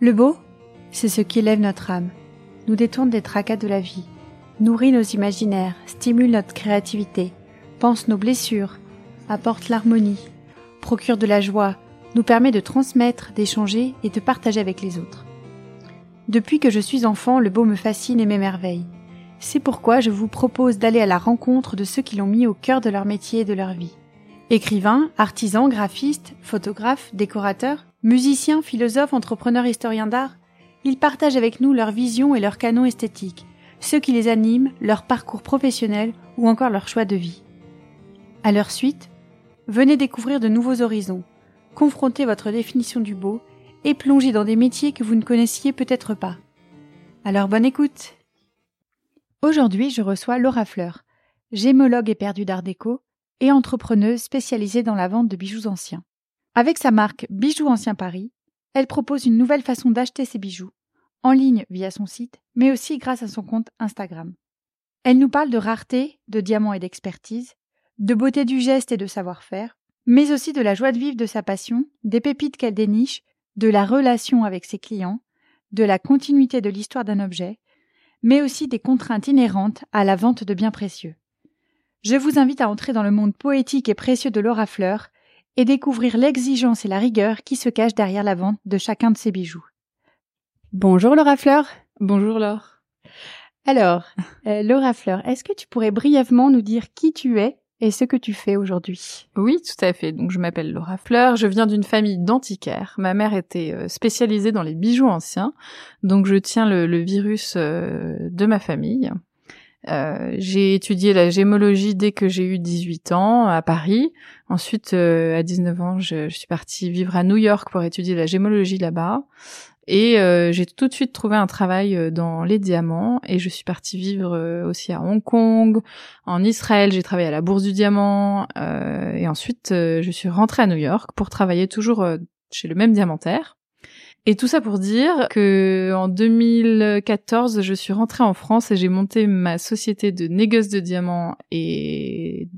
Le beau, c'est ce qui élève notre âme, nous détourne des tracas de la vie, nourrit nos imaginaires, stimule notre créativité, pense nos blessures, apporte l'harmonie, procure de la joie, nous permet de transmettre, d'échanger et de partager avec les autres. Depuis que je suis enfant, le beau me fascine et m'émerveille. C'est pourquoi je vous propose d'aller à la rencontre de ceux qui l'ont mis au cœur de leur métier et de leur vie. Écrivains, artisans, graphistes, photographes, décorateurs, musiciens, philosophes, entrepreneurs, historiens d'art, ils partagent avec nous leur vision et leur canon esthétique, ceux qui les animent, leur parcours professionnel ou encore leur choix de vie. À leur suite, venez découvrir de nouveaux horizons, confrontez votre définition du beau et plongez dans des métiers que vous ne connaissiez peut-être pas. Alors bonne écoute Aujourd'hui, je reçois Laura Fleur, gémologue éperdue d'art déco et entrepreneuse spécialisée dans la vente de bijoux anciens. Avec sa marque Bijoux Anciens Paris, elle propose une nouvelle façon d'acheter ses bijoux, en ligne via son site, mais aussi grâce à son compte Instagram. Elle nous parle de rareté, de diamants et d'expertise, de beauté du geste et de savoir-faire, mais aussi de la joie de vivre de sa passion, des pépites qu'elle déniche, de la relation avec ses clients, de la continuité de l'histoire d'un objet, mais aussi des contraintes inhérentes à la vente de biens précieux. Je vous invite à entrer dans le monde poétique et précieux de Laura Fleur et découvrir l'exigence et la rigueur qui se cachent derrière la vente de chacun de ses bijoux. Bonjour Laura Fleur. Bonjour Laure. Alors, euh, Laura Fleur, est-ce que tu pourrais brièvement nous dire qui tu es et ce que tu fais aujourd'hui? Oui, tout à fait. Donc je m'appelle Laura Fleur, je viens d'une famille d'antiquaires. Ma mère était euh, spécialisée dans les bijoux anciens, donc je tiens le, virus euh, de ma famille. Euh, j'ai étudié la gémologie dès que j'ai eu 18 ans à Paris. Ensuite, à 19 ans, je, je, suis partie vivre à New York pour étudier la gémologie là-bas. Et euh, j'ai tout de suite trouvé un travail euh, dans les diamants et je suis partie vivre euh, aussi à Hong Kong, en Israël, j'ai travaillé à la Bourse du Diamant et ensuite je suis rentrée à New York pour travailler toujours chez le même diamantaire. Et tout ça pour dire que en 2014, je suis rentrée en France et j'ai monté ma société de négoce de diamants et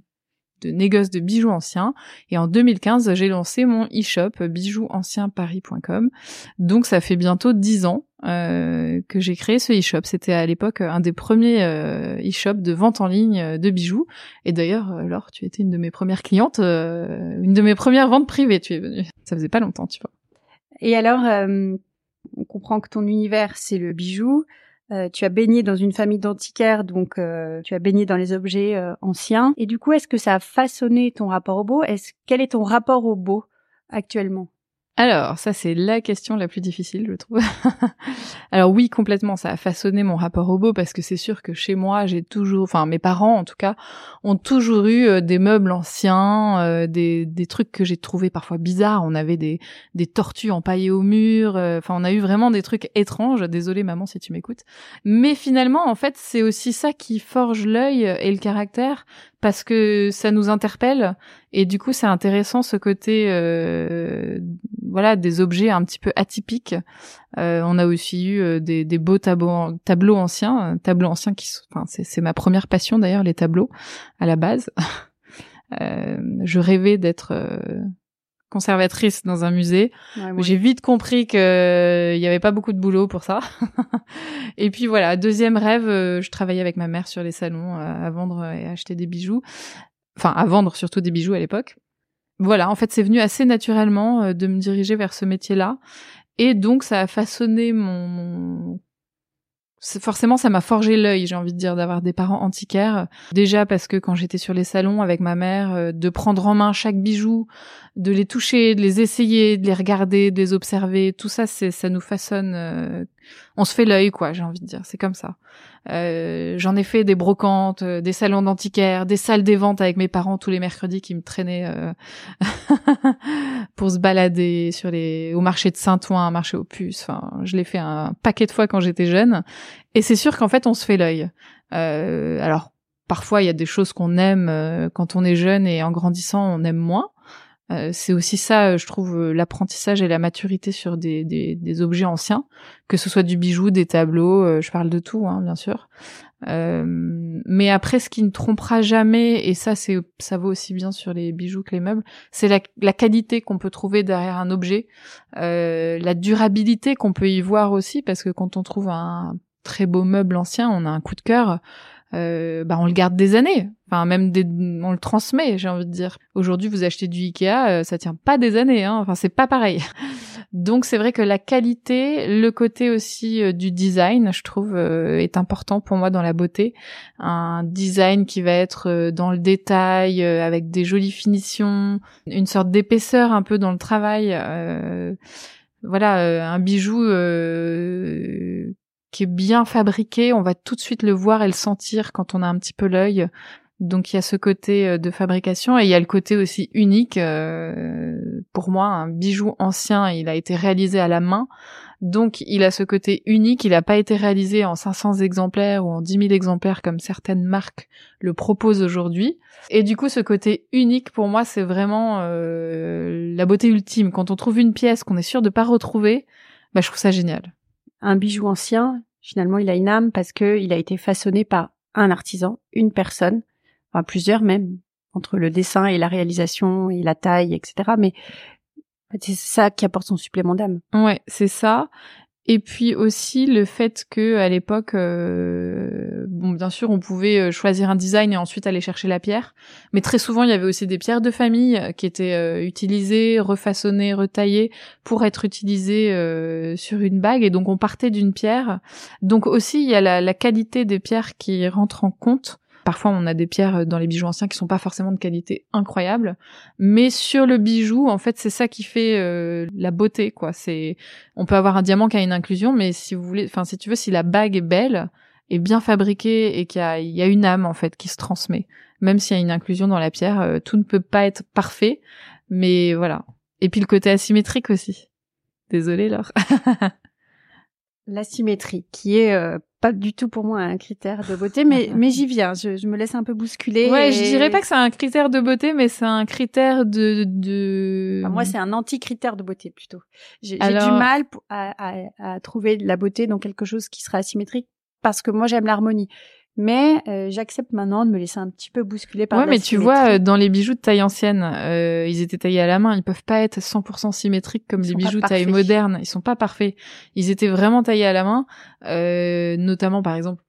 de négoce de bijoux anciens. Et en 2015, j'ai lancé mon e-shop bijousancienparis.com. Donc ça fait bientôt dix ans euh, que j'ai créé ce e-shop. C'était à l'époque un des premiers euh, e-shops de vente en ligne de bijoux. Et d'ailleurs, euh, Laure, tu étais une de mes premières clientes, une de mes premières ventes privées. Tu es venue. Ça faisait pas longtemps, tu vois. Et alors, on comprend que ton univers, c'est le bijou. Euh, tu as baigné dans une famille d'antiquaires, donc euh, tu as baigné dans les objets euh, anciens. Et du coup, est-ce que ça a façonné ton rapport au beau? Est-ce quel est ton rapport au beau actuellement? Alors, ça c'est la question la plus difficile, je trouve. Alors oui, complètement, ça a façonné mon rapport au beau parce que c'est sûr que chez moi, j'ai toujours, enfin mes parents en tout cas, ont toujours eu euh, des meubles anciens, euh, des, trucs que j'ai trouvé parfois bizarres. On avait des, des tortues empaillées au mur, euh, enfin on a eu vraiment des trucs étranges. Désolée maman si tu m'écoutes. Mais finalement, en fait, c'est aussi ça qui forge l'œil et le caractère parce que ça nous interpelle. Et du coup c'est intéressant ce côté euh, voilà des objets un petit peu atypiques. Euh, on a aussi eu euh, des, beaux tableaux, tableaux anciens tableaux anciens qui enfin c'est ma première passion d'ailleurs les tableaux à la base. Je rêvais d'être conservatrice dans un musée. J'ai vite compris qu'il n'y avait pas beaucoup de boulot pour ça. et puis voilà, deuxième rêve, euh, je travaillais avec ma mère sur les salons euh, à vendre et acheter des bijoux. Enfin, à vendre surtout des bijoux à l'époque. Voilà, en fait, c'est venu assez naturellement euh, de me diriger vers ce métier-là. Et donc, ça a façonné mon forcément ça m'a forgé l'œil, j'ai envie de dire, d'avoir des parents antiquaires. Déjà parce que quand j'étais sur les salons avec ma mère, euh, de prendre en main chaque bijou, de les toucher, de les essayer, de les regarder, de les observer, tout ça, c'est ça nous façonne. Euh, on se fait l'œil, quoi. J'ai envie de dire, c'est comme ça. Euh, j'en ai fait des brocantes, euh, des salons d'antiquaires, des salles des ventes avec mes parents tous les mercredis qui me traînaient euh, pour se balader sur les au marché de Saint-Ouen, marché aux puces. Enfin, je l'ai fait un paquet de fois quand j'étais jeune. Et c'est sûr qu'en fait, on se fait l'œil. alors parfois, il y a des choses qu'on aime quand on est jeune et en grandissant, on aime moins. Euh, c'est aussi ça, je trouve, l'apprentissage et la maturité sur des, des, des, objets anciens, que ce soit du bijou, des tableaux, je parle de tout, hein, bien sûr. Euh, mais après, ce qui ne trompera jamais, et ça, c'est ça vaut aussi bien sur les bijoux que les meubles, c'est la, la, qualité qu'on peut trouver derrière un objet, euh, la durabilité qu'on peut y voir aussi, parce que quand on trouve un très beau meuble ancien, on a un coup de cœur. Euh, bah on le garde des années. Enfin, même des, on le transmet, j'ai envie de dire. Aujourd'hui, vous achetez du Ikea, euh, ça tient pas des années. Hein. Enfin, c'est pas pareil. Donc, c'est vrai que la qualité, le côté aussi euh, du design, je trouve, est important pour moi dans la beauté. Un design qui va être dans le détail, avec des jolies finitions, une sorte d'épaisseur un peu dans le travail. voilà, un bijou qui est bien fabriqué, on va tout de suite le voir et le sentir quand on a un petit peu l'œil. Donc il y a ce côté euh, de fabrication et il y a le côté aussi unique. Euh, pour moi, un bijou ancien, il a été réalisé à la main. Donc il a ce côté unique, il n'a pas été réalisé en 500 exemplaires ou en 10 000 exemplaires comme certaines marques le proposent aujourd'hui. Et du coup ce côté unique pour moi c'est vraiment euh, la beauté ultime. Quand on trouve une pièce qu'on est sûr de pas retrouver, bah, je trouve ça génial un bijou ancien, finalement, il a une âme parce que il a été façonné par un artisan, une personne, enfin plusieurs même, entre le dessin et la réalisation et la taille, etc. Mais c'est ça qui apporte son supplément d'âme. Ouais, c'est ça. Et puis aussi le fait que à l'époque, euh, bon, bien sûr, on pouvait euh, choisir un design et ensuite aller chercher la pierre, mais très souvent il y avait aussi des pierres de famille euh, qui étaient utilisées, refaçonnées, retaillées pour être utilisées sur une bague, et donc on partait d'une pierre. Donc aussi il y a la, la qualité des pierres qui rentre en compte Parfois, on a des pierres euh, dans les bijoux anciens qui sont pas forcément de qualité incroyable, mais sur le bijou, en fait, c'est ça qui fait euh, la beauté, quoi. C'est, on peut avoir un diamant qui a une inclusion, mais si vous voulez, enfin, si tu veux, si la bague est belle, est bien fabriquée et qu'il y y a une âme en fait qui se transmet, même s'il y a une inclusion dans la pierre, euh, tout ne peut pas être parfait, mais voilà. Et puis le côté asymétrique aussi. Désolée, Laure. L'asymétrie, qui est pas du tout pour moi un critère de beauté, mais mais j'y viens. Je, je, me laisse un peu bousculer. Ouais, je dirais pas que c'est un critère de beauté, mais c'est un critère de de. moi, c'est un anti-critère de beauté plutôt. J'ai du mal à, à, à trouver de la beauté dans quelque chose qui sera asymétrique parce que moi j'aime l'harmonie mais euh, j'accepte maintenant de me laisser un petit peu bousculer par ouais mais tu vois euh, dans les bijoux de taille ancienne euh, ils étaient taillés à la main. Ils peuvent pas être 100% symétriques comme les bijoux de taille moderne. Ils sont pas parfaits. Ils étaient vraiment taillés à la main euh, notamment par exemple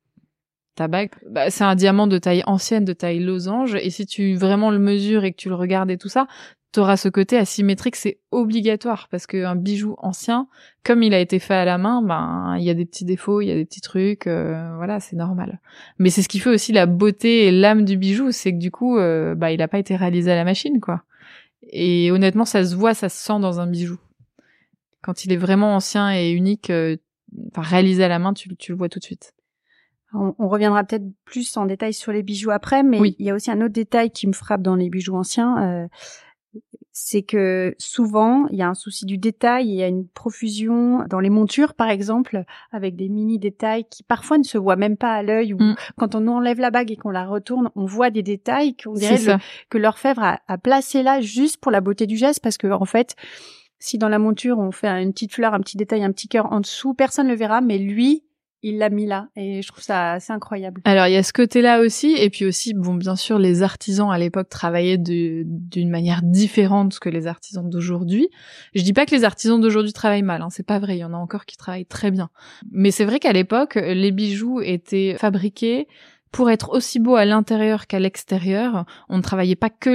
ta bague. Bah, c'est un diamant de taille ancienne de taille losange. Et si tu vraiment le mesures et que tu le regardes et tout ça t'auras ce côté asymétrique, c'est obligatoire parce qu'un bijou ancien, comme il a été fait à la main, ben il y a des petits défauts, il y a des petits trucs, euh, voilà, c'est normal. Mais c'est ce qui fait aussi la beauté et l'âme du bijou, c'est que du coup, euh, bah il a pas été réalisé à la machine, quoi. Et honnêtement, ça se voit, ça se sent dans un bijou. Quand il est vraiment ancien et unique, euh, enfin réalisé à la main, tu, tu le vois tout de suite. On, reviendra peut-être plus en détail sur les bijoux après, mais il y a aussi un autre détail qui me frappe dans les bijoux anciens c'est que souvent il y a un souci du détail, il y a une profusion dans les montures par exemple, avec des mini détails qui parfois ne se voient même pas à l'œil ou mm. quand on enlève la bague et qu'on la retourne, on voit des détails qu'on dirait que l'orfèvre a, a, placé là juste pour la beauté du geste parce que en fait si dans la monture on fait une petite fleur, un petit détail, un petit cœur en dessous, personne ne le verra, mais lui, il l'a mis là et je trouve ça assez incroyable. Alors il y a ce côté-là aussi et puis aussi bon bien sûr les artisans à l'époque travaillaient d'une manière différente que les artisans d'aujourd'hui. Je dis pas que les artisans d'aujourd'hui travaillent mal, hein, c'est pas vrai, il y en a encore qui travaillent très bien. Mais c'est vrai qu'à l'époque les bijoux étaient fabriqués pour être aussi beau à l'intérieur qu'à l'extérieur, on ne travaillait pas que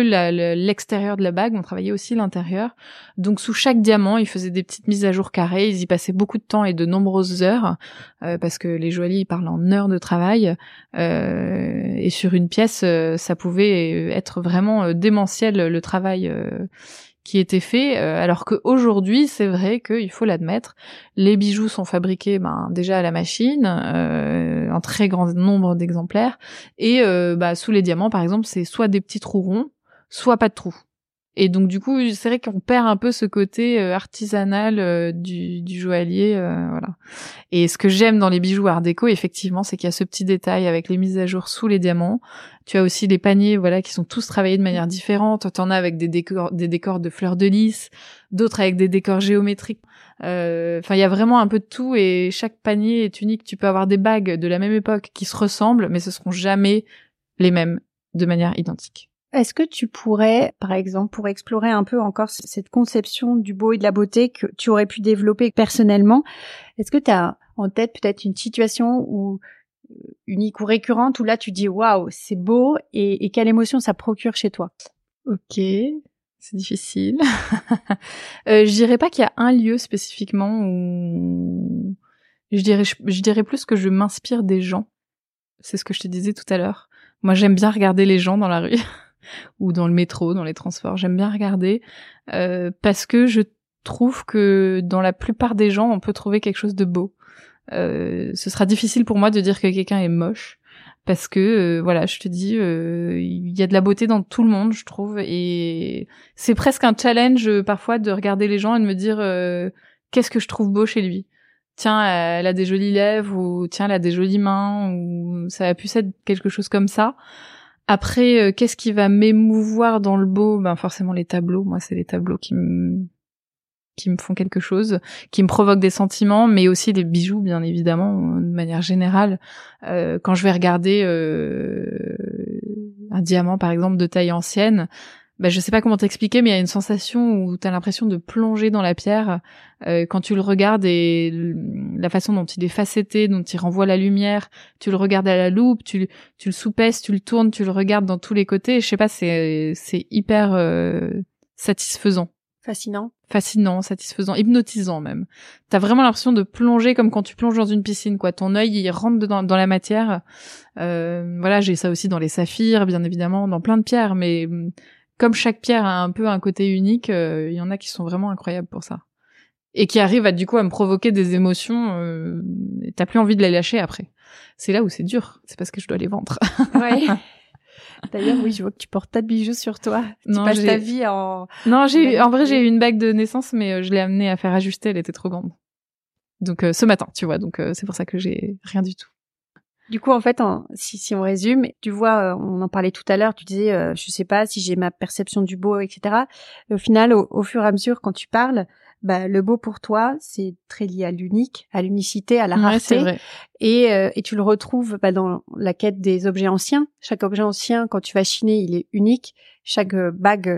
l'extérieur de la bague, on travaillait aussi l'intérieur. Donc sous chaque diamant, ils faisaient des petites mises à jour carrées, ils y passaient beaucoup de temps et de nombreuses heures, euh, parce que les joailliers parlent en heures de travail, euh, et sur une pièce, euh, ça pouvait être vraiment démentiel le travail qui était fait, euh, alors qu'aujourd'hui, c'est vrai qu'il faut l'admettre, les bijoux sont fabriqués ben, déjà à la machine, euh, en très grand nombre d'exemplaires, et euh, bah, sous les diamants, par exemple, c'est soit des petits trous ronds, soit pas de trous. Et donc du coup, c'est vrai qu'on perd un peu ce côté euh, artisanal euh, du, du, joaillier, euh, voilà. Et ce que j'aime dans les bijoux Art déco, effectivement, c'est qu'il y a ce petit détail avec les mises à jour sous les diamants. Tu as aussi les paniers, voilà, qui sont tous travaillés de manière différente. T'en as avec des décors, des décors de fleurs de lys, d'autres avec des décors géométriques. Enfin, il y a vraiment un peu de tout et chaque panier est unique. Tu peux avoir des bagues de la même époque qui se ressemblent, mais ce seront jamais les mêmes de manière identique. Est-ce que tu pourrais, par exemple, pour explorer un peu encore cette conception du beau et de la beauté que tu aurais pu développer personnellement, est-ce que tu as en tête peut-être une situation euh, unique ou récurrente où là tu dis waouh c'est beau et, quelle émotion ça procure chez toi? Ok, c'est difficile. euh, je dirais pas qu'il y a un lieu spécifiquement où je dirais je dirais plus que je m'inspire des gens. C'est ce que je te disais tout à l'heure. Moi j'aime bien regarder les gens dans la rue. ou dans le métro, dans les transports. J'aime bien regarder euh, parce que je trouve que dans la plupart des gens, on peut trouver quelque chose de beau. Euh, ce sera difficile pour moi de dire que quelqu'un est moche parce que euh, voilà, je te dis, il y a de la beauté dans tout le monde, je trouve, et c'est presque un challenge parfois de regarder les gens et de me dire qu'est-ce que je trouve beau chez lui? Tiens, elle a des jolies lèvres ou tiens, elle a des jolies mains ou ça a pu être quelque chose comme ça. Après, euh, qu'est-ce qui va m'émouvoir dans le beau? Ben forcément les tableaux. Moi, c'est les tableaux qui me qui me font quelque chose, qui me provoquent des sentiments, mais aussi des bijoux, bien évidemment, de manière générale. Euh, quand je vais regarder euh, un diamant, par exemple, de taille ancienne, bah, je sais pas comment t'expliquer, mais il y a une sensation où tu as l'impression de plonger dans la pierre euh, quand tu le regardes et la façon dont il est facetté, dont il renvoie la lumière, tu le regardes à la loupe, tu, tu le soupèses, tu le tournes, tu le regardes dans tous les côtés. Je sais pas, c'est c'est hyper euh, satisfaisant. Fascinant. Fascinant, satisfaisant, hypnotisant même. T'as vraiment l'impression de plonger comme quand tu plonges dans une piscine, quoi. Ton œil, il rentre dans, dans la matière. Euh, voilà, j'ai ça aussi dans les saphirs, bien évidemment, dans plein de pierres, mais comme chaque pierre a un peu un côté unique, euh, il y en a qui sont vraiment incroyables pour ça. Et qui arrivent à du coup à me provoquer des émotions, euh, t'as plus envie de les lâcher après. C'est là où c'est dur, c'est parce que je dois les vendre. Ouais. D'ailleurs, oui, je vois que tu portes pas de bijoux sur toi. Tu non, passes ta vie en. Non, j'ai en vrai j'ai eu une bague de naissance, mais euh, je l'ai amenée à faire ajuster, elle était trop grande. Donc ce matin, tu vois, donc c'est pour ça que j'ai rien du tout. Du coup, en fait, si, si on résume, tu vois, euh, on en parlait tout à l'heure, tu disais, euh, je sais pas si j'ai ma perception du beau, etc. au final, au, fur et à mesure, quand tu parles, bah, le beau pour toi, c'est très lié à l'unique, à l'unicité, à la rareté. Vrai. Et, euh, et tu le retrouves bah, dans la quête des objets anciens. Chaque objet ancien, quand tu vas chiner, il est unique. Chaque bague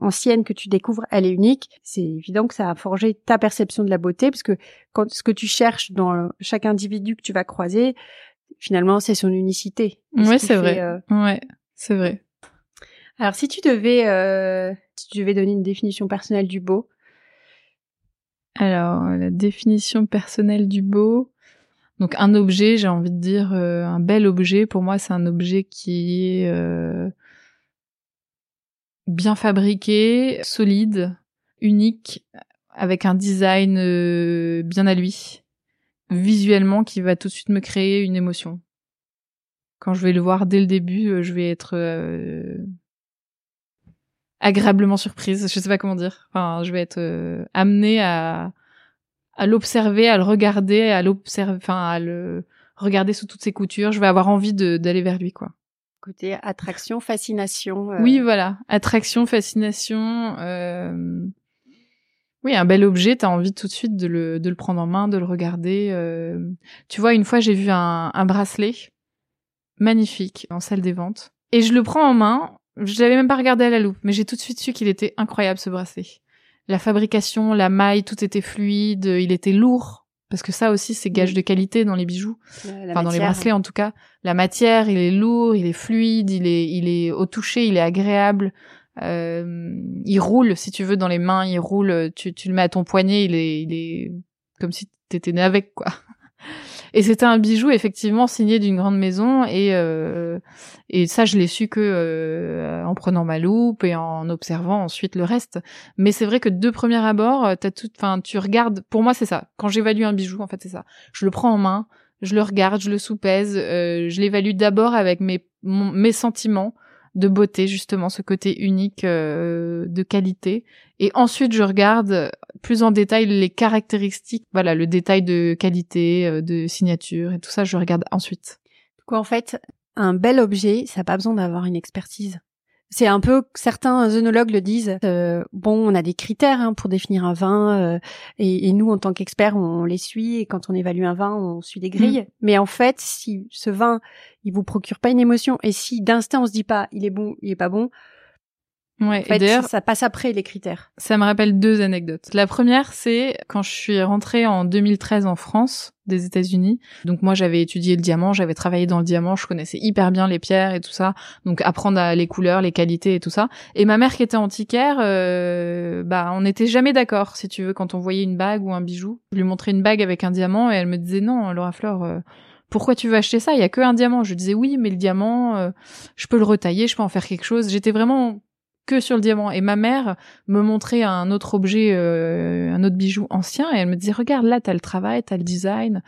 ancienne que tu découvres, elle est unique. C'est évident que ça a forgé ta perception de la beauté, parce que quand ce que tu cherches dans chaque individu que tu vas croiser, finalement, c'est son unicité. Ouais, c'est vrai. Euh, ouais, c'est vrai. Alors, si tu devais, euh, si tu devais donner une définition personnelle du beau. Alors, la définition personnelle du beau. Donc, un objet, j'ai envie de dire, euh, un bel objet. Pour moi, c'est un objet qui est euh, bien fabriqué, solide, unique, avec un design bien à lui visuellement qui va tout de suite me créer une émotion. Quand je vais le voir dès le début, euh, je vais être euh, agréablement surprise. Je sais pas comment dire. Enfin, je vais être euh, amenée à à l'observer, à le regarder, à l'observer, enfin à le regarder sous toutes ses coutures. Je vais avoir envie d'aller vers lui, quoi. Côté attraction, fascination. Oui, voilà, attraction, fascination. Euh oui, un bel objet, t'as envie tout de suite de le, de le prendre en main, de le regarder. Euh. Tu vois, une fois, j'ai vu un, un bracelet magnifique en salle des ventes. Et je le prends en main, je l'avais même pas regardé à la loupe, mais j'ai tout de suite su qu'il était incroyable ce bracelet. La fabrication, la maille, tout était fluide, il était lourd, parce que ça aussi c'est gage de qualité dans les bijoux, enfin dans les bracelets en tout cas. La matière, il est lourd, il est fluide, il est, il est au toucher, il est agréable. Euh, il roule, si tu veux, dans les mains, il roule. Tu, tu le mets à ton poignet, il est, il est comme si t'étais né avec, quoi. Et c'était un bijou effectivement signé d'une grande maison et euh, et ça je l'ai su que euh, en prenant ma loupe et en observant ensuite le reste. Mais c'est vrai que de premier abord, t'as tout, enfin tu regardes. Pour moi c'est ça. Quand j'évalue un bijou, en fait c'est ça. Je le prends en main, je le regarde, je le soupèse, euh, je l'évalue d'abord avec mes mes sentiments de beauté justement, ce côté unique euh, de qualité. Et ensuite, je regarde plus en détail les caractéristiques, voilà, le détail de qualité, euh, de signature et tout ça, je regarde ensuite. En fait, un bel objet, ça n'a pas besoin d'avoir une expertise. C'est un peu certains œnologues le disent. Euh, bon, on a des critères hein, pour définir un vin, euh, et, nous, en tant qu'experts, on, les suit. Et quand on évalue un vin, on suit des grilles. Mm. Mais en fait, si ce vin, il vous procure pas une émotion, et si d'instinct on se dit pas, il est bon, il est pas bon, Ouais, en d'ailleurs, ça passe après les critères. Ça me rappelle deux anecdotes. La première, c'est quand je suis rentrée en 2013 en France des États-Unis. Donc moi, j'avais étudié le diamant, j'avais travaillé dans le diamant, je connaissais hyper bien les pierres et tout ça. Donc apprendre à les couleurs, les qualités et tout ça. Et ma mère qui était antiquaire, euh, bah on n'était jamais d'accord, si tu veux, quand on voyait une bague ou un bijou. Je lui montrais une bague avec un diamant et elle me disait non, Laura Fleur. Euh, pourquoi tu veux acheter ça? Il y a que un diamant. Je disais oui, mais le diamant, euh, je peux le retailler, je peux en faire quelque chose. J'étais vraiment que sur le diamant. Et ma mère me montrait un autre objet, euh, un autre bijou ancien, et elle me disait, regarde, là, t'as le travail, t'as le design.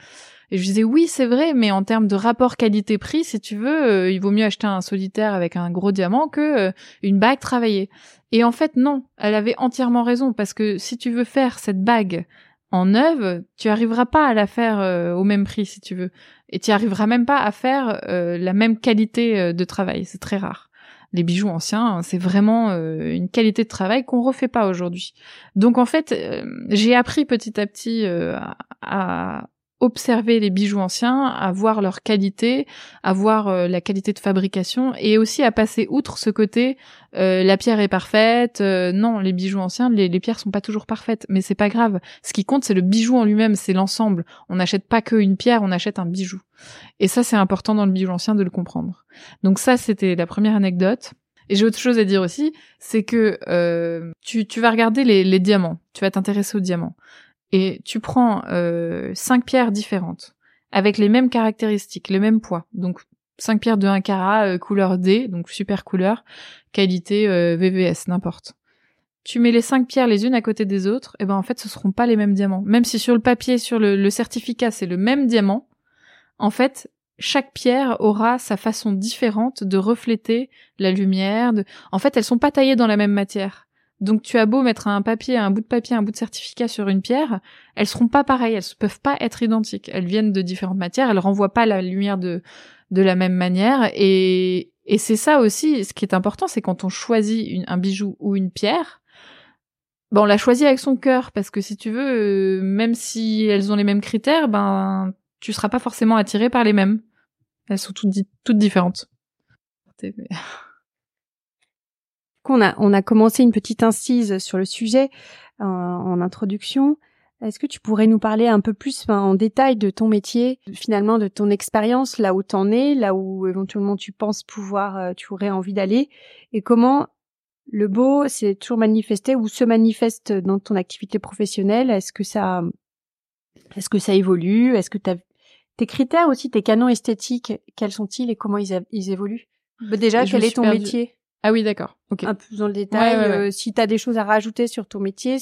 Et je disais, oui, c'est vrai, mais en termes de rapport qualité-prix, si tu veux, euh, il vaut mieux acheter un solitaire avec un gros diamant que euh, une bague travaillée. Et en fait, non, elle avait entièrement raison, parce que si tu veux faire cette bague en neuve, tu arriveras pas à la faire au même prix, si tu veux. Et tu arriveras même pas à faire la même qualité de travail. C'est très rare les bijoux anciens, c'est vraiment euh, une qualité de travail qu'on refait pas aujourd'hui. Donc en fait, euh, j'ai appris petit à petit euh, à, observer les bijoux anciens, à voir leur qualité, à voir la qualité de fabrication et aussi à passer outre ce côté la pierre est parfaite. non, les bijoux anciens, les, les, pierres sont pas toujours parfaites, mais c'est pas grave. Ce qui compte, c'est le bijou en lui-même, c'est l'ensemble. On n'achète pas que une pierre, on achète un bijou. Et ça, c'est important dans le bijou ancien de le comprendre. Donc ça, c'était la première anecdote. Et j'ai autre chose à dire aussi, c'est que euh, tu, tu vas regarder les, les diamants, tu vas t'intéresser aux diamants, et tu prends euh, cinq pierres différentes, avec les mêmes caractéristiques, le même poids. Donc cinq pierres de 1 carat, euh, couleur D, donc super couleur, qualité euh, VVS, n'importe. Tu mets les cinq pierres les unes à côté des autres, et ben en fait ce seront pas les mêmes diamants. Même si sur le papier, sur le, le certificat, c'est le même diamant, en fait, chaque pierre aura sa façon différente de refléter la lumière. En fait, elles sont pas taillées dans la même matière. Donc tu as beau mettre un papier, un bout de papier, un bout de certificat sur une pierre, elles seront pas pareilles, elles peuvent pas être identiques. Elles viennent de différentes matières, elles renvoient pas la lumière de de la même manière et et c'est ça aussi ce qui est important, c'est quand on choisit un bijou ou une pierre, ben on l'a choisi avec son cœur parce que si tu veux, euh, même si elles ont les mêmes critères, ben tu seras pas forcément attiré par les mêmes. Elles sont toutes, toutes différentes. On a, on a commencé une petite incise sur le sujet en, en introduction. Est-ce que tu pourrais nous parler un peu plus en détail de ton métier, finalement de ton expérience, là où t'en es, là où éventuellement tu penses pouvoir, euh, tu aurais envie d'aller, et comment le beau s'est toujours manifesté ou se manifeste dans ton activité professionnelle? Est-ce que ça, est-ce que ça évolue? Est-ce que tu as tes critères aussi, tes canons esthétiques, quels sont-ils et comment ils, ils évoluent? Bah, Déjà, quel est ton métier? Ah oui, d'accord. Okay. Un peu dans le détail. Euh, si tu as des choses à rajouter sur ton métier,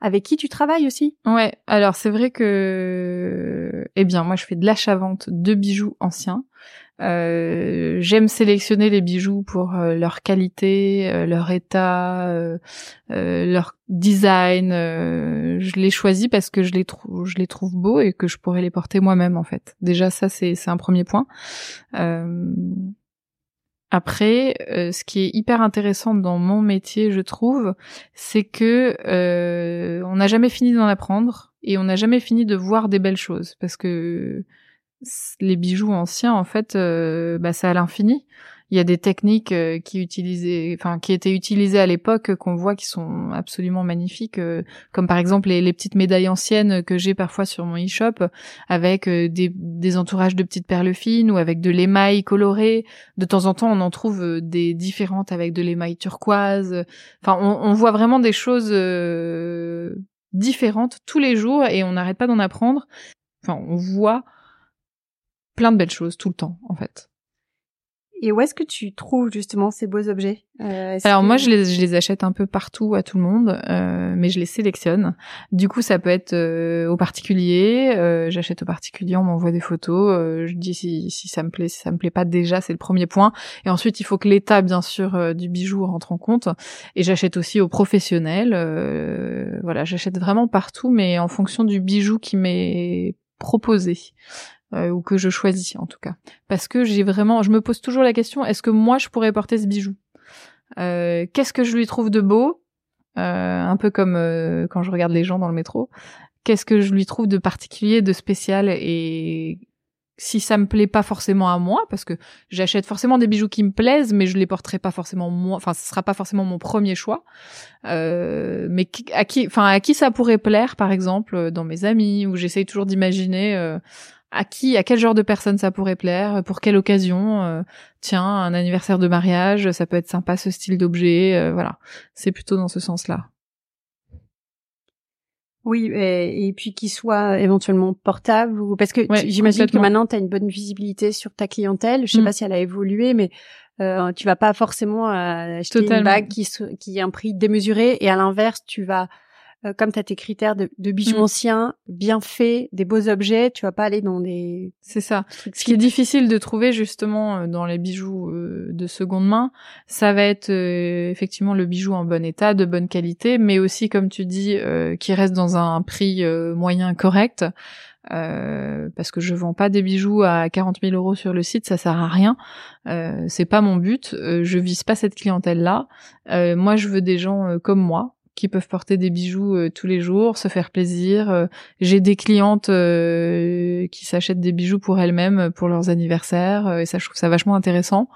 avec qui tu travailles aussi Ouais, alors c'est vrai que, eh bien, moi je fais de l'achat-vente de bijoux anciens. Euh, j'aime sélectionner les bijoux pour euh, leur qualité, euh, leur état, euh, leur design. je les choisis parce que je les trouve, je les trouve beaux et que je pourrais les porter moi-même en fait. Déjà ça c'est c'est un premier point. Après, ce qui est hyper intéressant dans mon métier, je trouve, c'est que on n'a jamais fini d'en apprendre et on n'a jamais fini de voir des belles choses parce que les bijoux anciens, en fait, euh, bah, c'est à l'infini. Il y a des techniques euh, qui utilisaient, enfin, qui étaient utilisées à l'époque qu'on voit qui sont absolument magnifiques, euh, comme par exemple les, petites médailles anciennes que j'ai parfois sur mon e-shop, avec des, des, entourages de petites perles fines ou avec de l'émail coloré. De temps en temps, on en trouve des différentes avec de l'émail turquoise. Enfin, on, on, voit vraiment des choses différentes tous les jours et on n'arrête pas d'en apprendre. Enfin, on voit plein de belles choses tout le temps, en fait. Et où est-ce que tu trouves justement ces beaux objets? Euh, Alors moi, je les, je les achète un peu partout à tout le monde, euh, mais je les sélectionne. Du coup, ça peut être euh, aux particuliers. Euh, j'achète aux particuliers, on m'envoie des photos. Euh, je dis si, si ça me plaît, si ça me plaît pas déjà, c'est le premier point. Et ensuite, il faut que l'état, bien sûr, du bijou rentre en compte. Et j'achète aussi aux professionnels. voilà, j'achète vraiment partout, mais en fonction du bijou qui m'est proposé. Euh, ou que je choisis en tout cas. Parce que j'ai vraiment, je me pose toujours la question est-ce que moi je pourrais porter ce bijou? Euh, Qu'est-ce que je lui trouve de beau? Euh, Un peu comme quand je regarde les gens dans le métro. Qu'est-ce que je lui trouve de particulier, de spécial? Et si ça me plaît pas forcément à moi, parce que j'achète forcément des bijoux qui me plaisent, mais je les porterai pas forcément moi, enfin ce sera pas forcément mon premier choix. mais à qui, enfin à qui ça pourrait plaire, par exemple, dans mes amis, où j'essaye toujours d'imaginer à qui, à quel genre de personne ça pourrait plaire, pour quelle occasion. Euh, tiens, un anniversaire de mariage, ça peut être sympa ce style d'objet. Euh, voilà, c'est plutôt dans ce sens-là. Oui, et, puis qu'il soit éventuellement portable ou parce que j'imagine que maintenant tu as une bonne visibilité sur ta clientèle. Je sais mm. pas si elle a évolué, mais euh, tu vas pas forcément euh, acheter une bague qui qui a un prix démesuré et à l'inverse, tu vas euh, comme tu as tes critères de, de bijoux mm. anciens, bien faits, des beaux objets, tu vas pas aller dans des... C'est ça. Ce qui est difficile de trouver justement euh, dans les bijoux euh, de seconde main, ça va être effectivement le bijou en bon état, de bonne qualité, mais aussi, comme tu dis, qui reste dans un prix moyen correct. Euh, parce que je vends pas des bijoux à 40 000 euros sur le site, ça sert à rien. Euh, c'est pas mon but. je vise pas cette clientèle là. moi, je veux des gens comme moi, qui peuvent porter des bijoux euh, tous les jours, se faire plaisir. Euh, j'ai des clientes euh, qui s'achètent des bijoux pour elles-mêmes pour leurs anniversaires et ça je trouve ça vachement intéressant.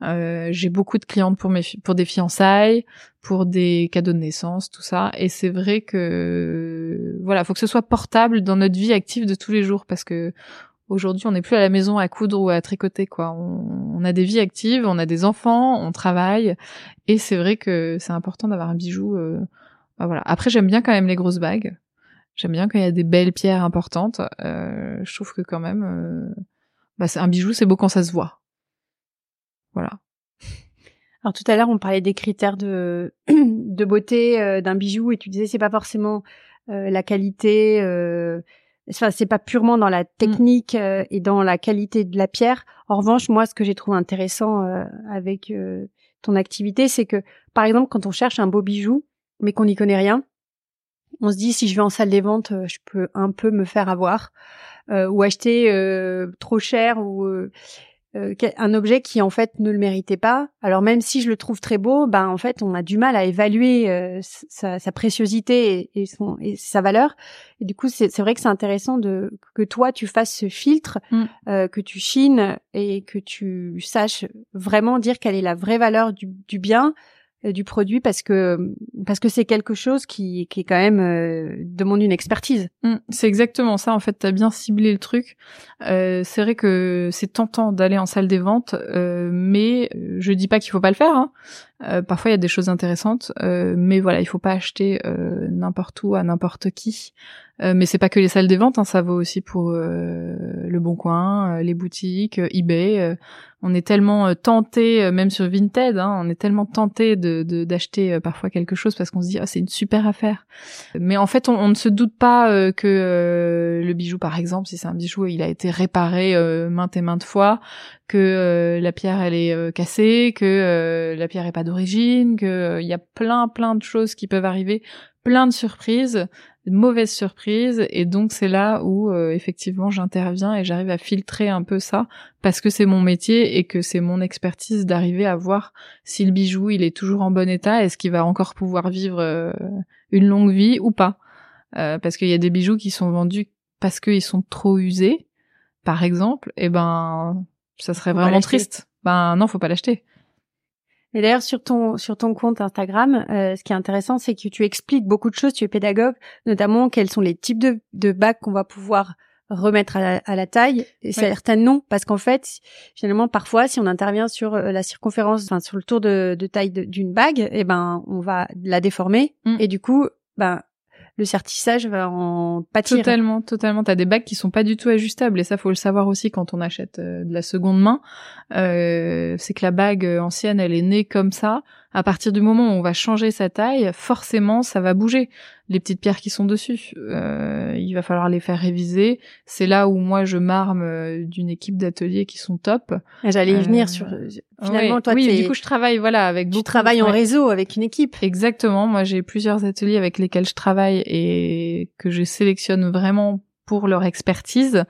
j'ai beaucoup de clientes pour mes pour des fiançailles, pour des cadeaux de naissance, tout ça et c'est vrai que voilà, faut que ce soit portable dans notre vie active de tous les jours parce que Aujourd'hui, on n'est plus à la maison à coudre ou à tricoter, quoi. On, a des vies actives, on a des enfants, on travaille, et c'est vrai que c'est important d'avoir un bijou bah, voilà. Après, j'aime bien quand même les grosses bagues. J'aime bien quand il y a des belles pierres importantes. Euh, je trouve que quand même, euh, bah, un bijou, c'est beau quand ça se voit. Voilà. Alors tout à l'heure, on parlait des critères de de beauté euh, d'un bijou et tu disais c'est pas forcément euh, la qualité. Enfin, c'est pas purement dans la mm. technique et dans la qualité de la pierre. En revanche, moi, ce que j'ai trouvé intéressant avec ton activité, c'est que, par exemple, quand on cherche un beau bijou, mais qu'on n'y connaît rien, on se dit si je vais en salle des ventes, euh, je peux un peu me faire avoir euh, ou acheter euh, trop cher ou un objet qui en fait ne le méritait pas. Alors même si je le trouve très beau, ben en fait on a du mal à évaluer sa, préciosité et, son, et sa valeur. Et du coup c'est vrai que c'est intéressant de que toi tu fasses ce filtre, mm. que tu chines et que tu saches vraiment dire quelle est la vraie valeur du, du bien euh, du produit parce que parce que c'est quelque chose qui, qui est quand même euh, demande une expertise. Mm, c'est exactement ça en fait, tu as bien ciblé le truc. Euh, c'est vrai que c'est tentant d'aller en salle des ventes euh, mais je dis pas qu'il faut pas le faire hein. Euh, parfois, il y a des choses intéressantes, euh, mais voilà, il faut pas acheter euh, n'importe où à n'importe qui. mais c'est pas que les salles des ventes, hein, ça vaut aussi pour le Bon Coin, les boutiques, eBay. on est tellement tenté, même sur Vinted, hein, on est tellement tenté de d'acheter parfois quelque chose parce qu'on se dit ah c'est une super affaire. Mais en fait, on, on ne se doute pas que le bijou, par exemple, si c'est un bijou, il a été réparé maintes et maintes fois, que la pierre elle est cassée, que la pierre est pas d'origine, que euh, il y a plein plein de choses qui peuvent arriver, plein de surprises, de mauvaises surprises, et donc c'est là où euh, effectivement j'interviens et j'arrive à filtrer un peu ça parce que c'est mon métier et que c'est mon expertise d'arriver à voir si le bijou il est toujours en bon état, est-ce qu'il va encore pouvoir vivre euh, une longue vie ou pas, parce qu'il y a des bijoux qui sont vendus parce qu'ils sont trop usés, par exemple, et ben ça serait vraiment triste. Ben non, faut pas l'acheter. Et d'ailleurs sur ton sur ton compte Instagram, euh, ce qui est intéressant, c'est que tu expliques beaucoup de choses. Tu es pédagogue, notamment quels sont les types de, de bacs qu'on va pouvoir remettre à la, taille et certaines non parce qu'en fait finalement parfois si on intervient sur euh, la circonférence enfin sur le tour de, de taille d'une bague et eh ben on va la déformer mm. et du coup ben le sertissage va en pâtir. Totalement, totalement. T'as des bagues qui sont pas du tout ajustables et ça faut le savoir aussi quand on achète euh, de la seconde main. Euh, c'est que la bague ancienne, elle est née comme ça. À partir du moment où on va changer sa taille, forcément, ça va bouger. Les petites pierres qui sont dessus, euh, il va falloir les faire réviser. C'est là où moi je m'arme euh, d'une équipe d'ateliers qui sont top. Ah, j'allais y venir sur. Finalement, toi, oui, du coup, je travaille voilà avec. Tu travailles en réseau avec une équipe. Exactement. Moi, j'ai plusieurs ateliers avec lesquels je travaille et que je sélectionne vraiment pour leur expertise.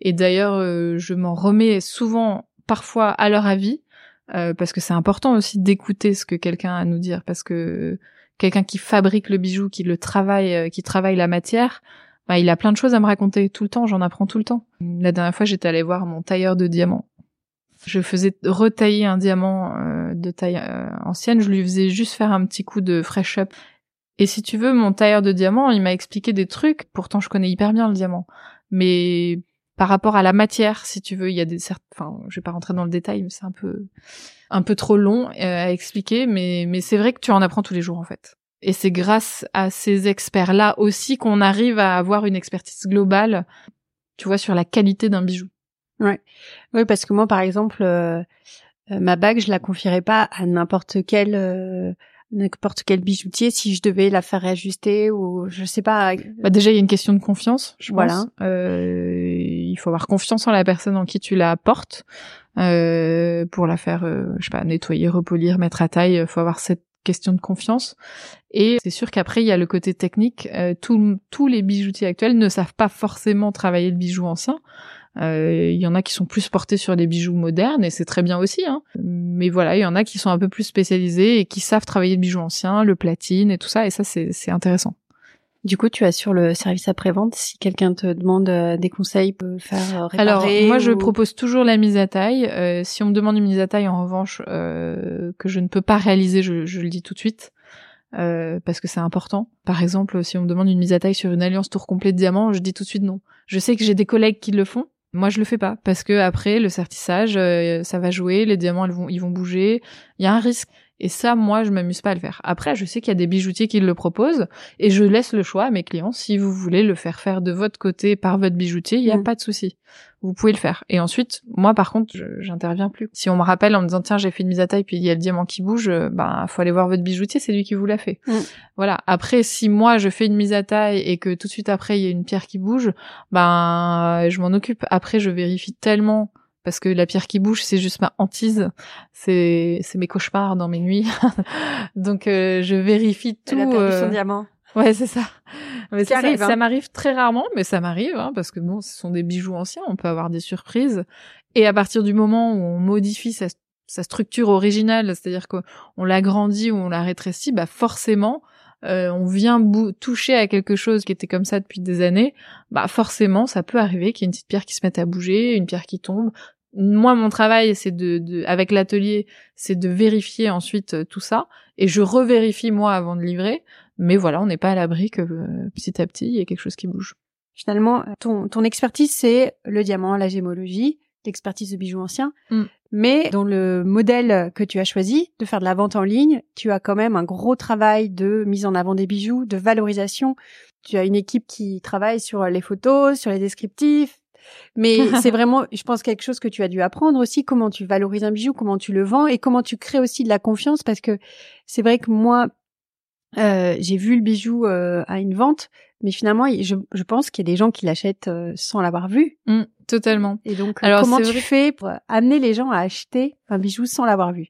Et d'ailleurs, euh, je m'en remets souvent, parfois à leur avis, euh, parce que c'est important aussi d'écouter ce que quelqu'un a à nous dire, parce que quelqu'un qui fabrique le bijou, qui le travaille, euh, qui travaille la matière, bah, il a plein de choses à me raconter tout le temps. J'en apprends tout le temps. La dernière fois, j'étais allée voir mon tailleur de diamants. Je faisais retailler un diamant de taille ancienne. Je lui faisais juste faire un petit coup de fresh up et si tu veux, mon tailleur de diamant, il m'a expliqué des trucs. Pourtant, je connais hyper bien le diamant. Mais par rapport à la matière, si tu veux, il y a des certes, enfin, je vais pas rentrer dans le détail, mais c'est un peu, un peu trop long euh, à expliquer. Mais, mais c'est vrai que tu en apprends tous les jours, en fait. Et c'est grâce à ces experts-là aussi qu'on arrive à avoir une expertise globale, tu vois, sur la qualité d'un bijou. Ouais. Oui, parce que moi, par exemple, euh, euh, ma bague, je la confierais pas à n'importe quel n'importe quel bijoutier si je devais la faire réajuster ou je sais pas. Bah déjà il y a une question de confiance, je voilà. pense. Euh, il faut avoir confiance en la personne en qui tu la portes euh, pour la faire, euh, je sais pas, nettoyer, repolir, mettre à taille. Il faut avoir cette question de confiance. Et c'est sûr qu'après il y a le côté technique. Euh, tous les bijoutiers actuels ne savent pas forcément travailler le bijou ancien. Euh, il y en a qui sont plus portés sur les bijoux modernes et c'est très bien aussi. Hein. Mais voilà, il y en a qui sont un peu plus spécialisés et qui savent travailler le bijou ancien, le platine et tout ça. Et ça, c'est intéressant. Du coup, tu assures le service après-vente si quelqu'un te demande euh, des conseils, peut faire euh, réparer Alors, moi, je propose toujours la mise à taille. Euh, si on me demande une mise à taille, en revanche, euh, que je ne peux pas réaliser, je, je le dis tout de suite. Euh, parce que c'est important. Par exemple, si on me demande une mise à taille sur une alliance tour complet de diamant, je dis tout de suite non. Je sais que j'ai des collègues qui le font, moi, je le fais pas parce que après le sertissage, euh, ça va jouer, les diamants vont ils vont bouger, il y a un risque. Et ça, moi, je m'amuse pas à le faire. Après, je sais qu'il y a des bijoutiers qui le proposent et je laisse le choix à mes clients. Si vous voulez le faire faire de votre côté par votre bijoutier, il n'y a mm. pas de souci. Vous pouvez le faire. Et ensuite, moi, par contre, j'interviens plus. Si on me rappelle en me disant, tiens, j'ai fait une mise à taille puis il y a le diamant qui bouge, euh, ben, faut aller voir votre bijoutier, c'est lui qui vous l'a fait. Mm. Voilà. Après, si moi, je fais une mise à taille et que tout de suite après, il y a une pierre qui bouge, ben, je m'en occupe. Après, je vérifie tellement parce que la pierre qui bouge, c'est juste ma hantise, c'est c'est mes cauchemars dans mes nuits. Donc euh, je vérifie tout. Elle a perdu son euh, diamant. Ouais, c'est ça. Mais ça, arrive, ça, hein. m'arrive très rarement, mais ça m'arrive hein, parce que bon, ce sont des bijoux anciens, on peut avoir des surprises. Et à partir du moment où on modifie sa, sa structure originale, c'est-à-dire qu'on l'agrandit ou on la rétrécit, bah forcément, euh, on vient toucher à quelque chose qui était comme ça depuis des années, bah forcément ça peut arriver qu'il y ait une petite pierre qui se mette à bouger, une pierre qui tombe. Moi mon travail c'est de, avec l'atelier c'est de vérifier ensuite euh, tout ça et je revérifie moi avant de livrer. Mais voilà on n'est pas à l'abri que euh, petit à petit il y ait quelque chose qui bouge. Finalement ton, ton expertise c'est le diamant, la gémologie, l'expertise de bijoux anciens. Mm. Mais dans le modèle que tu as choisi de faire de la vente en ligne, tu as quand même un gros travail de mise en avant des bijoux, de valorisation. Tu as une équipe qui travaille sur les photos, sur les descriptifs. Mais c'est vraiment, je pense, quelque chose que tu as dû apprendre aussi, comment tu valorises un bijou, comment tu le vends et comment tu crées aussi de la confiance parce que c'est vrai que moi, euh, j'ai vu le bijou euh, à une vente, mais finalement, je, je pense qu'il y a des gens qui l'achètent euh, sans l'avoir vu. Mmh, totalement. Et donc, Alors, comment tu fais pour amener les gens à acheter un bijou sans l'avoir vu?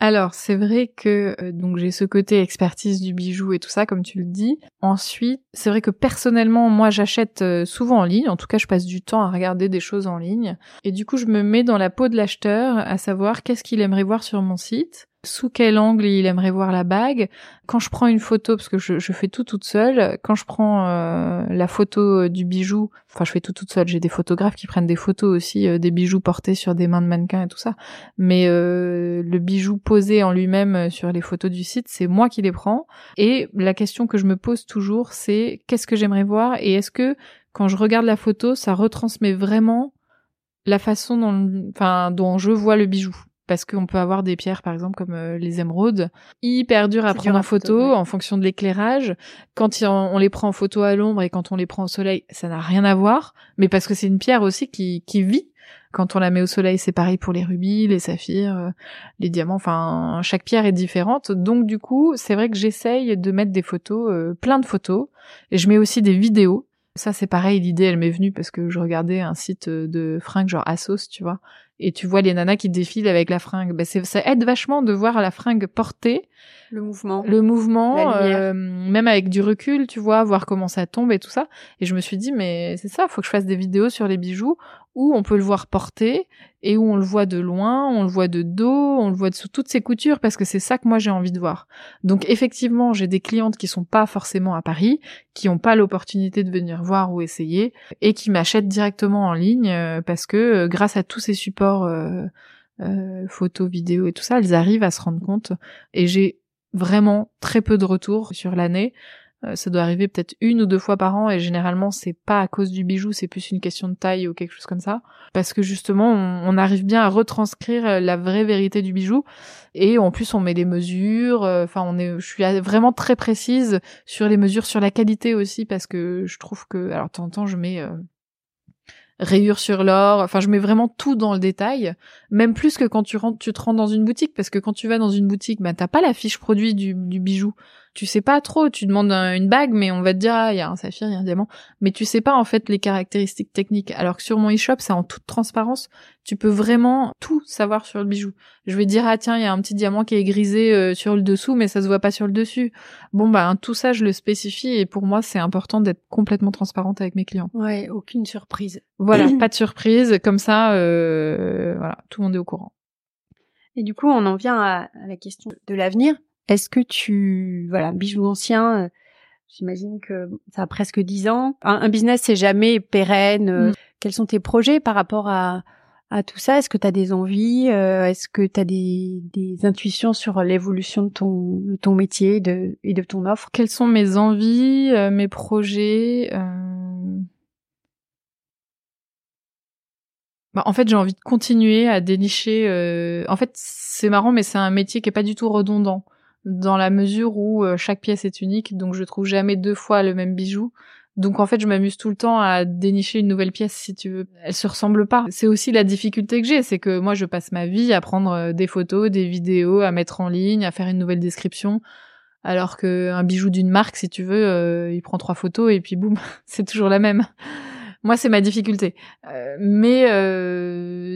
Alors c'est vrai que donc j'ai ce côté expertise du bijou et tout ça comme tu le dis. Ensuite, c'est vrai que personnellement moi j'achète souvent en ligne, en tout cas je passe du temps à regarder des choses en ligne. Et du coup je me mets dans la peau de l'acheteur à savoir qu'est-ce qu'il aimerait voir sur mon site sous quel angle il aimerait voir la bague. Quand je prends une photo, parce que je, fais tout toute seule, quand je prends euh, la photo euh, du bijou, enfin je fais tout toute seule, j'ai des photographes qui prennent des photos aussi euh, des bijoux portés sur des mains de mannequins et tout ça, mais le bijou posé en lui-même sur les photos du site, c'est moi qui les prends. Et la question que je me pose toujours, c'est qu'est-ce que j'aimerais voir et est-ce que quand je regarde la photo, ça retransmet vraiment la façon dont, enfin, dont je vois le bijou? Parce qu'on peut avoir des pierres, par exemple, comme euh, les émeraudes, hyper dures à prendre en photo, en fonction de l'éclairage. Quand on les prend en photo à l'ombre et quand on les prend au soleil, ça n'a rien à voir, mais parce que c'est une pierre aussi qui, qui vit. Quand on la met au soleil, c'est pareil pour les rubis, les saphirs, euh, les diamants. Enfin, chaque pierre est différente. Donc du coup, c'est vrai que j'essaye de mettre des photos, euh, plein de photos, et je mets aussi des vidéos. Ça, c'est pareil. L'idée, elle m'est venue parce que je regardais un site de fringues genre Asos, tu vois, et tu vois les nanas qui défilent avec la fringue. Ben c'est, ça aide vachement de voir la fringue portée. Le mouvement. Le mouvement, euh, même avec du recul, tu vois, voir comment ça tombe et tout ça. Et je me suis dit, mais c'est ça, faut que je fasse des vidéos sur les bijoux où on peut le voir porter et où on le voit de loin, on le voit de dos, on le voit sous toutes ses coutures parce que c'est ça que moi j'ai envie de voir. Donc effectivement, j'ai des clientes qui sont pas forcément à Paris, qui ont pas l'opportunité de venir voir ou essayer et qui m'achètent directement en ligne euh, parce que euh, grâce à tous ces supports euh, photos, vidéos et tout ça, elles arrivent à se rendre compte et j'ai vraiment très peu de retours sur l'année ça doit arriver peut-être une ou deux fois par an et généralement c'est pas à cause du bijou, c'est plus une question de taille ou quelque chose comme ça. Parce que justement on, arrive bien à retranscrire euh, la vraie vérité du bijou et en plus on met les mesures. Euh, enfin on est, je suis vraiment très précise sur les mesures, sur la qualité aussi parce que je trouve que alors de temps en temps je mets rayures sur l'or. Enfin, je mets vraiment tout dans le détail, même plus que quand tu rentres, tu te rends dans une boutique, parce que quand tu vas dans une boutique, bah t'as pas la fiche produit du, du bijou tu sais pas trop, tu demandes une bague, mais on va te dire, ah, il y a un saphir, il y a un diamant, mais tu sais pas en fait les caractéristiques techniques. Alors que sur mon e-shop, c'est en toute transparence, tu peux vraiment tout savoir sur le bijou. Je vais dire, ah tiens, il y a un petit diamant qui est grisé euh, sur le dessous, mais ça se voit pas sur le dessus. Bon, bah, tout ça, je le spécifie, et pour moi, c'est important d'être complètement transparente avec mes clients. Ouais, aucune surprise. Voilà, pas de surprise, comme ça, euh, voilà, tout le monde est au courant. Et du coup, on en vient à la question de l'avenir. Est-ce que tu, voilà, bijoux anciens, euh, j'imagine que ça a presque dix ans. Un, business, c'est jamais pérenne. Euh, mm. Quels sont tes projets par rapport à, à tout ça? Est-ce que tu as des envies euh, Est-ce que tu as des, des intuitions sur l'évolution de ton, ton métier de, et de ton offre? Quelles sont mes envies, mes projets bah, en fait, j'ai envie de continuer à dénicher. En fait, c'est marrant, mais c'est un métier qui est pas du tout redondant dans la mesure où euh, chaque pièce est unique, donc je trouve jamais deux fois le même bijou. Donc en fait, je m'amuse tout le temps à dénicher une nouvelle pièce si tu veux. Elle se ressemble pas. C'est aussi la difficulté que j'ai, c'est que moi je passe ma vie à prendre euh, des photos, des vidéos, à mettre en ligne, à faire une nouvelle description. Alors que un bijou d'une marque, si tu veux, euh, il prend trois photos et puis boum, c'est toujours la même. Moi, c'est ma difficulté. mais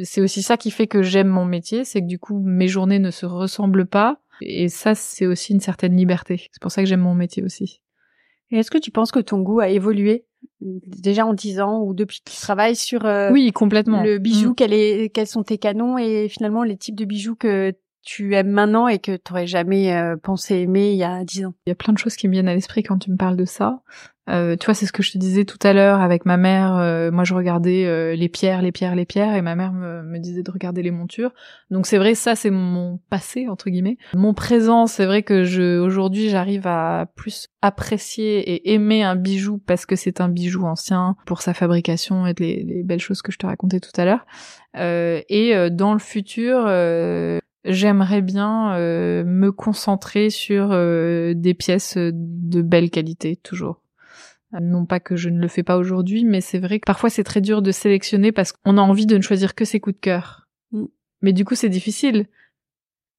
c'est aussi ça qui fait que j'aime mon métier, c'est que du coup, mes journées ne se ressemblent pas et ça, c'est aussi une certaine liberté. C'est pour ça que j'aime mon métier aussi. Et est-ce que tu penses que ton goût a évolué déjà en 10 ans ou depuis que tu travailles sur euh, oui complètement le bijou mm. est, quels sont tes canons et finalement les types de bijoux que tu aimes maintenant et que tu n'aurais jamais euh, pensé aimer il y a 10 ans? Il y a plein de choses qui me viennent à l'esprit quand tu me parles de ça. Euh, tu vois, c'est ce que je te disais tout à l'heure avec ma mère. Euh, moi, je regardais euh, les pierres, les pierres, les pierres, et ma mère me, me disait de regarder les montures. Donc c'est vrai, ça c'est mon passé entre guillemets. Mon présent, c'est vrai que je aujourd'hui j'arrive à plus apprécier et aimer un bijou parce que c'est un bijou ancien pour sa fabrication et les, les belles choses que je te racontais tout à l'heure. et dans le futur, j'aimerais bien me concentrer sur des pièces de belle qualité toujours. Non pas que je ne le fais pas aujourd'hui, mais c'est vrai que parfois c'est très dur de sélectionner parce qu'on a envie de ne choisir que ses coups de cœur. Mm. Mais du coup, c'est difficile.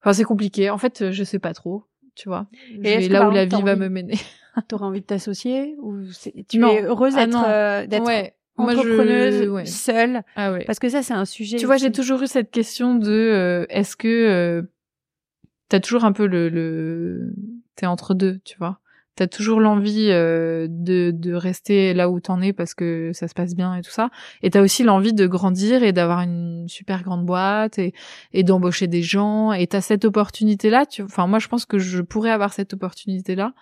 Enfin, c'est compliqué. En fait, je sais pas trop, tu vois. Et là où la vie va me mener. T'aurais envie de t'associer ou tu es heureuse ah d'être euh, d'être entrepreneuse seule ah ouais. Parce que ça, c'est un sujet. Tu vois, j'ai toujours eu cette question de euh, est-ce que euh, t'as toujours un peu le, le... t'es entre deux, tu vois t'as toujours l'envie euh, de, de rester là où t'en es parce que ça se passe bien et tout ça. Et t'as aussi l'envie de grandir et d'avoir une super grande boîte et, et d'embaucher des gens. Et t'as cette opportunité-là. Tu... Enfin, moi, je pense que je pourrais avoir cette opportunité-là.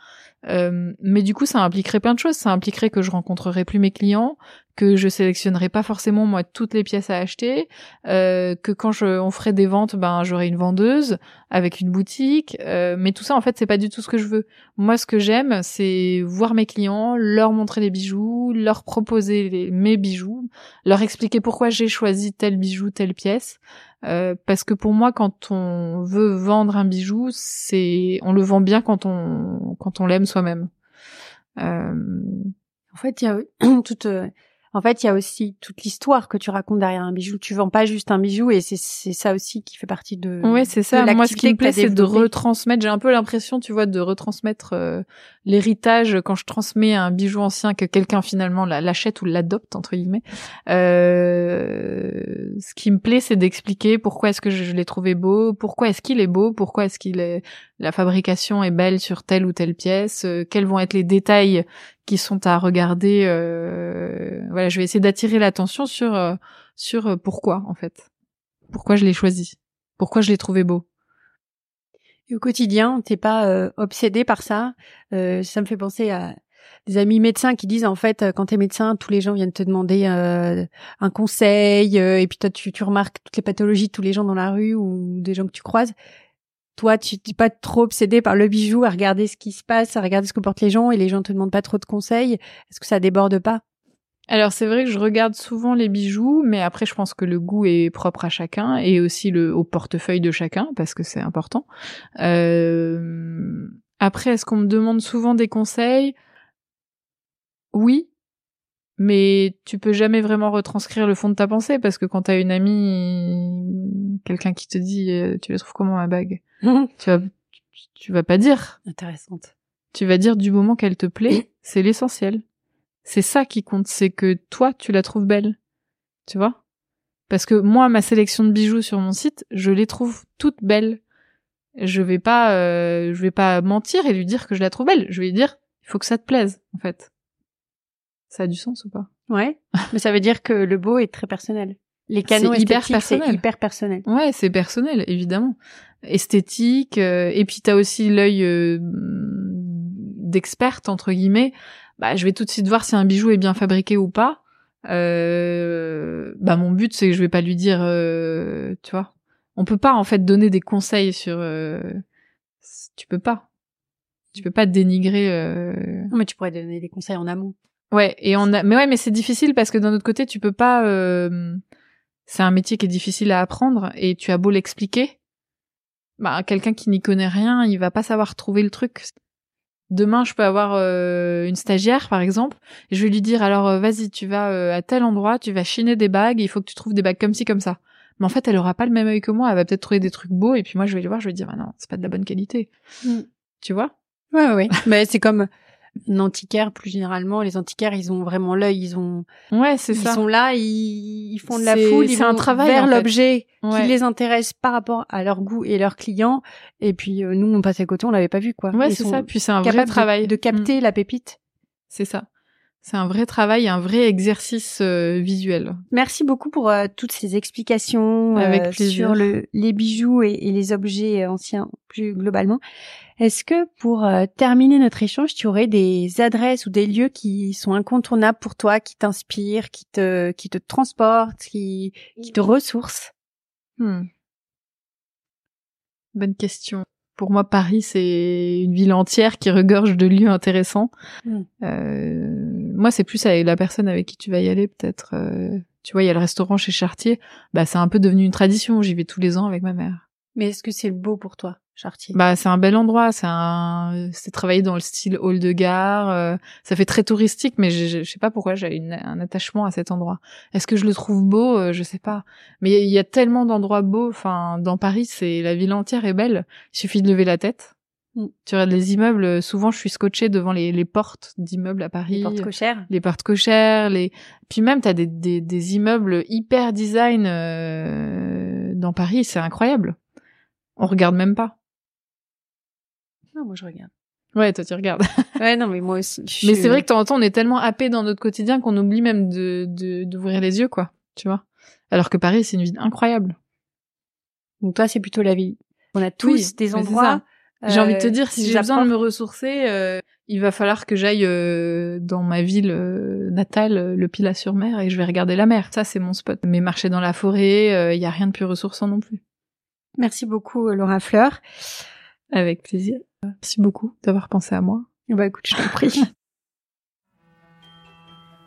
Euh, mais du coup, ça impliquerait plein de choses. Ça impliquerait que je rencontrerais plus mes clients, que je sélectionnerai pas forcément moi toutes les pièces à acheter, euh, que quand je, on ferait des ventes, ben j'aurai une vendeuse avec une boutique, euh, mais tout ça en fait c'est pas du tout ce que je veux. Moi ce que j'aime c'est voir mes clients, leur montrer les bijoux, leur proposer mes bijoux, leur expliquer pourquoi j'ai choisi tel bijou, telle pièce, euh, parce que pour moi quand on veut vendre un bijou, c'est on le vend bien quand on quand on l'aime soi-même. Euh, en fait, il y a toute en fait, il y a aussi toute l'histoire que tu racontes derrière un bijou. Tu vends pas juste un bijou et c'est ça aussi qui fait partie de. Ouais, c'est ça. Moi, ce qui me plaît, c'est de retransmettre. J'ai un peu l'impression, tu vois, de retransmettre euh, l'héritage quand je transmets un bijou ancien que quelqu'un finalement l'achète ou l'adopte entre guillemets. Euh, ce qui me plaît, c'est d'expliquer pourquoi est-ce que je, l'ai trouvé beau, pourquoi est-ce qu'il est beau, pourquoi est-ce qu'il est la fabrication est belle sur telle ou telle pièce, euh, quels vont être les détails qui sont à regarder. Euh, voilà, je vais essayer d'attirer l'attention sur euh, sur euh, pourquoi en fait, pourquoi je l'ai choisi, pourquoi je l'ai trouvé beau. Au quotidien, t'es pas euh, obsédé par ça. ça me fait penser à des amis médecins qui disent en fait quand t'es médecin tous les gens viennent te demander un conseil et puis toi tu, tu remarques toutes les pathologies de tous les gens dans la rue ou des gens que tu croises toi, tu n'es pas trop obsédé par le bijou, à regarder ce qui se passe, à regarder ce que portent les gens, et les gens te demandent pas trop de conseils. Est-ce que ça déborde pas? Alors c'est vrai que je regarde souvent les bijoux, mais après je pense que le goût est propre à chacun et aussi le au portefeuille de chacun parce que c'est important. Euh... Après, est-ce qu'on me demande souvent des conseils? Oui, mais tu peux jamais vraiment retranscrire le fond de ta pensée parce que quand t'as une amie, quelqu'un qui te dit, euh, tu la trouves comment ma bague? Tu vas, tu vas pas dire. Intéressante. Tu vas dire du moment qu'elle te plaît, c'est l'essentiel. C'est ça qui compte, c'est que toi, tu la trouves belle. Tu vois? Parce que moi, ma sélection de bijoux sur mon site, je les trouve toutes belles. Je vais pas, euh, je vais pas mentir et lui dire que je la trouve belle. Je vais lui dire, il faut que ça te plaise, en fait. Ça a du sens ou pas? Ouais. Mais ça veut dire que le beau est très personnel. Les canaux hyper personnel. c'est hyper personnel. Ouais, c'est personnel, évidemment esthétique euh, et puis t'as aussi l'œil euh, d'experte entre guillemets bah je vais tout de suite voir si un bijou est bien fabriqué ou pas. Euh, bah mon but c'est que je vais pas lui dire euh, tu vois. On peut pas en fait donner des conseils sur tu peux pas. Tu peux pas dénigrer non mais tu pourrais donner des conseils en amont. Ouais et on a mais ouais mais c'est difficile parce que d'un autre côté tu peux pas c'est un métier qui est difficile à apprendre et tu as beau l'expliquer bah, quelqu'un qui n'y connaît rien, il va pas savoir trouver le truc. Demain, je peux avoir euh, une stagiaire, par exemple, et je vais lui dire alors euh, vas-y, tu vas euh, à tel endroit, tu vas chiner des bagues, il faut que tu trouves des bagues comme ci comme ça. Mais en fait, elle aura pas le même œil que moi, elle va peut-être trouver des trucs beaux, et puis moi, je vais lui voir, je vais dire ah non, c'est pas de la bonne qualité. Mm. Tu vois? Ouais, ouais. Mais c'est comme antiquaire plus généralement les antiquaires ils ont vraiment l'œil ils ont ouais c'est ça. ils sont là ils, font de la foule ils vont un travail vers l'objet qui les intéresse par rapport à leur goût et leurs clients. Et puis euh, nous on passe à côté on l'avait pas vu quoi. Ouais c'est ça. Puis c'est un vrai travail. de, capter mm. la pépite. C'est ça c'est un vrai travail, un vrai exercice euh, visuel. Merci beaucoup pour euh, toutes ces explications Avec sur le, les bijoux et, et, les objets anciens plus globalement. Est-ce que pour euh, terminer notre échange, tu aurais des adresses ou des lieux qui sont incontournables pour toi, qui t'inspirent, qui te qui te transportent, qui qui te ressourcent? Hmm. Bonne question. Pour moi, Paris, c'est une ville entière qui regorge de lieux intéressants. Hmm. Euh, moi, c'est plus avec la personne avec qui tu vas y aller, peut-être. Euh, tu vois, il y a le restaurant chez Chartier. Bah, c'est un peu devenu une tradition. J'y vais tous les ans avec ma mère. Mais est-ce que c'est beau pour toi Chartier? Bah c'est un bel endroit, c'est un c'est travaillé dans le style hall de gare, euh, ça fait très touristique mais je, je sais pas pourquoi j'ai un attachement à cet endroit. Est-ce que je le trouve beau? Euh, Je sais pas. Mais il y, a tellement d'endroits beaux, enfin dans Paris, c'est la ville entière est belle, il suffit de lever la tête. Mm. Tu regardes les immeubles, souvent je suis scotchée devant les, les portes d'immeubles à Paris. Les portes cochères. Les portes cochères, les puis même tu as des, des, des immeubles hyper design euh, dans Paris, c'est incroyable. On regarde même pas. Non, moi je regarde. Ouais, toi tu regardes. ouais, non, mais moi aussi. Mais c'est vrai que de temps en temps, on est tellement happé dans notre quotidien qu'on oublie même de d'ouvrir les yeux, quoi. Tu vois. Alors que Paris, c'est une ville incroyable. Donc toi, c'est plutôt la vie. On a tous des endroits. J'ai envie de te dire, si j'ai besoin de me ressourcer, euh, il va falloir que j'aille euh, dans ma ville euh, natale, euh, le Pilat-sur-Mer, et je vais regarder la mer. Ça, c'est mon spot. Mais marcher dans la forêt, il y a rien de plus ressourçant non plus. Merci beaucoup, Laura Fleur. Avec plaisir. Merci beaucoup d'avoir pensé à moi. Bah écoute, je t'en prie.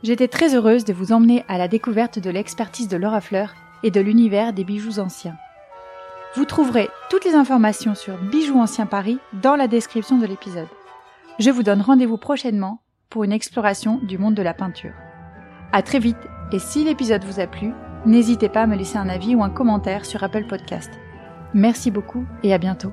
J'étais très heureuse de vous emmener à la découverte de l'expertise de Laura Fleur et de l'univers des bijoux anciens. Vous trouverez toutes les informations sur Bijoux Anciens Paris dans la description de l'épisode. Je vous donne rendez-vous prochainement pour une exploration du monde de la peinture. À très vite et si l'épisode vous a plu, n'hésitez pas à me laisser un avis ou un commentaire sur Apple Podcast. Merci beaucoup et à bientôt.